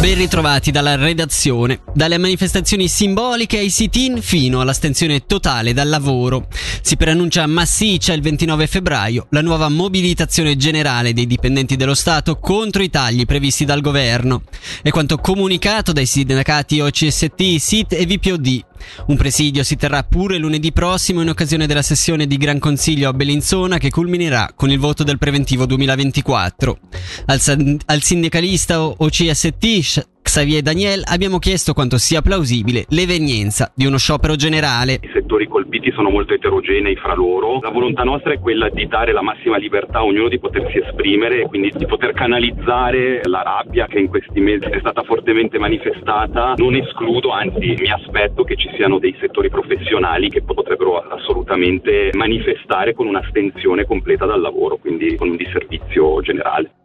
Ben ritrovati dalla redazione, dalle manifestazioni simboliche ai sit-in fino all'astensione totale dal lavoro. Si preannuncia massiccia il 29 febbraio la nuova mobilitazione generale dei dipendenti dello Stato contro i tagli previsti dal governo. È quanto comunicato dai sindacati OCST, SIT e VPOD. Un presidio si terrà pure lunedì prossimo in occasione della sessione di Gran Consiglio a Bellinzona che culminerà con il voto del preventivo 2024. Al, al sindacalista OCST Xavier Daniel abbiamo chiesto quanto sia plausibile l'evenienza di uno sciopero generale. I settori colpiti sono molto eterogenei fra loro. La volontà nostra è quella di dare la massima libertà a ognuno di potersi esprimere e quindi di poter canalizzare la rabbia che in questi mesi è stata fortemente manifestata. Non escludo, anzi mi aspetto che ci siano dei settori professionali che potrebbero assolutamente manifestare con un'astensione completa dal lavoro, quindi con un disservizio generale.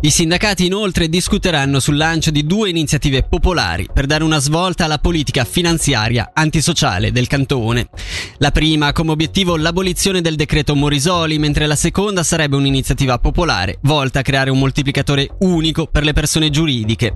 I sindacati inoltre discuteranno sul lancio di due iniziative popolari per dare una svolta alla politica finanziaria antisociale del cantone. La prima ha come obiettivo l'abolizione del decreto Morisoli, mentre la seconda sarebbe un'iniziativa popolare volta a creare un moltiplicatore unico per le persone giuridiche.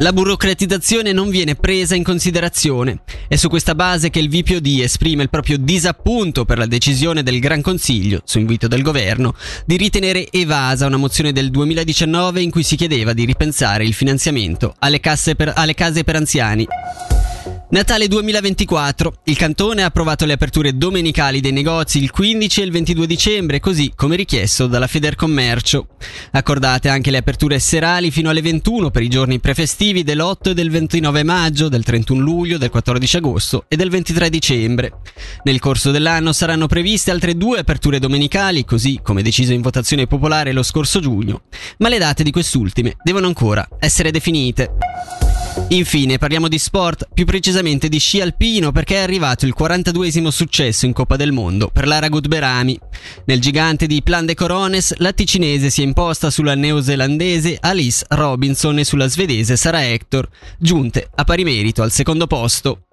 La burocratizzazione non viene presa in considerazione. È su questa base che il VPOD esprime il proprio disappunto per la decisione del Gran Consiglio, su invito del governo, di ritenere evasa una mozione del 2019 in cui si chiedeva di ripensare il finanziamento alle, per, alle case per anziani. Natale 2024. Il cantone ha approvato le aperture domenicali dei negozi il 15 e il 22 dicembre, così come richiesto dalla Federcommercio. Accordate anche le aperture serali fino alle 21 per i giorni prefestivi dell'8 e del 29 maggio, del 31 luglio, del 14 agosto e del 23 dicembre. Nel corso dell'anno saranno previste altre due aperture domenicali, così come deciso in votazione popolare lo scorso giugno, ma le date di quest'ultime devono ancora essere definite. Infine parliamo di sport, più precisamente di sci alpino perché è arrivato il 42esimo successo in Coppa del Mondo per Lara Gutberami. Nel gigante di Plan de Corones la ticinese si è imposta sulla neozelandese Alice Robinson e sulla svedese Sara Hector, giunte a pari merito al secondo posto.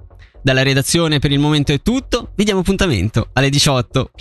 Dalla redazione per il momento è tutto, vi diamo appuntamento alle 18.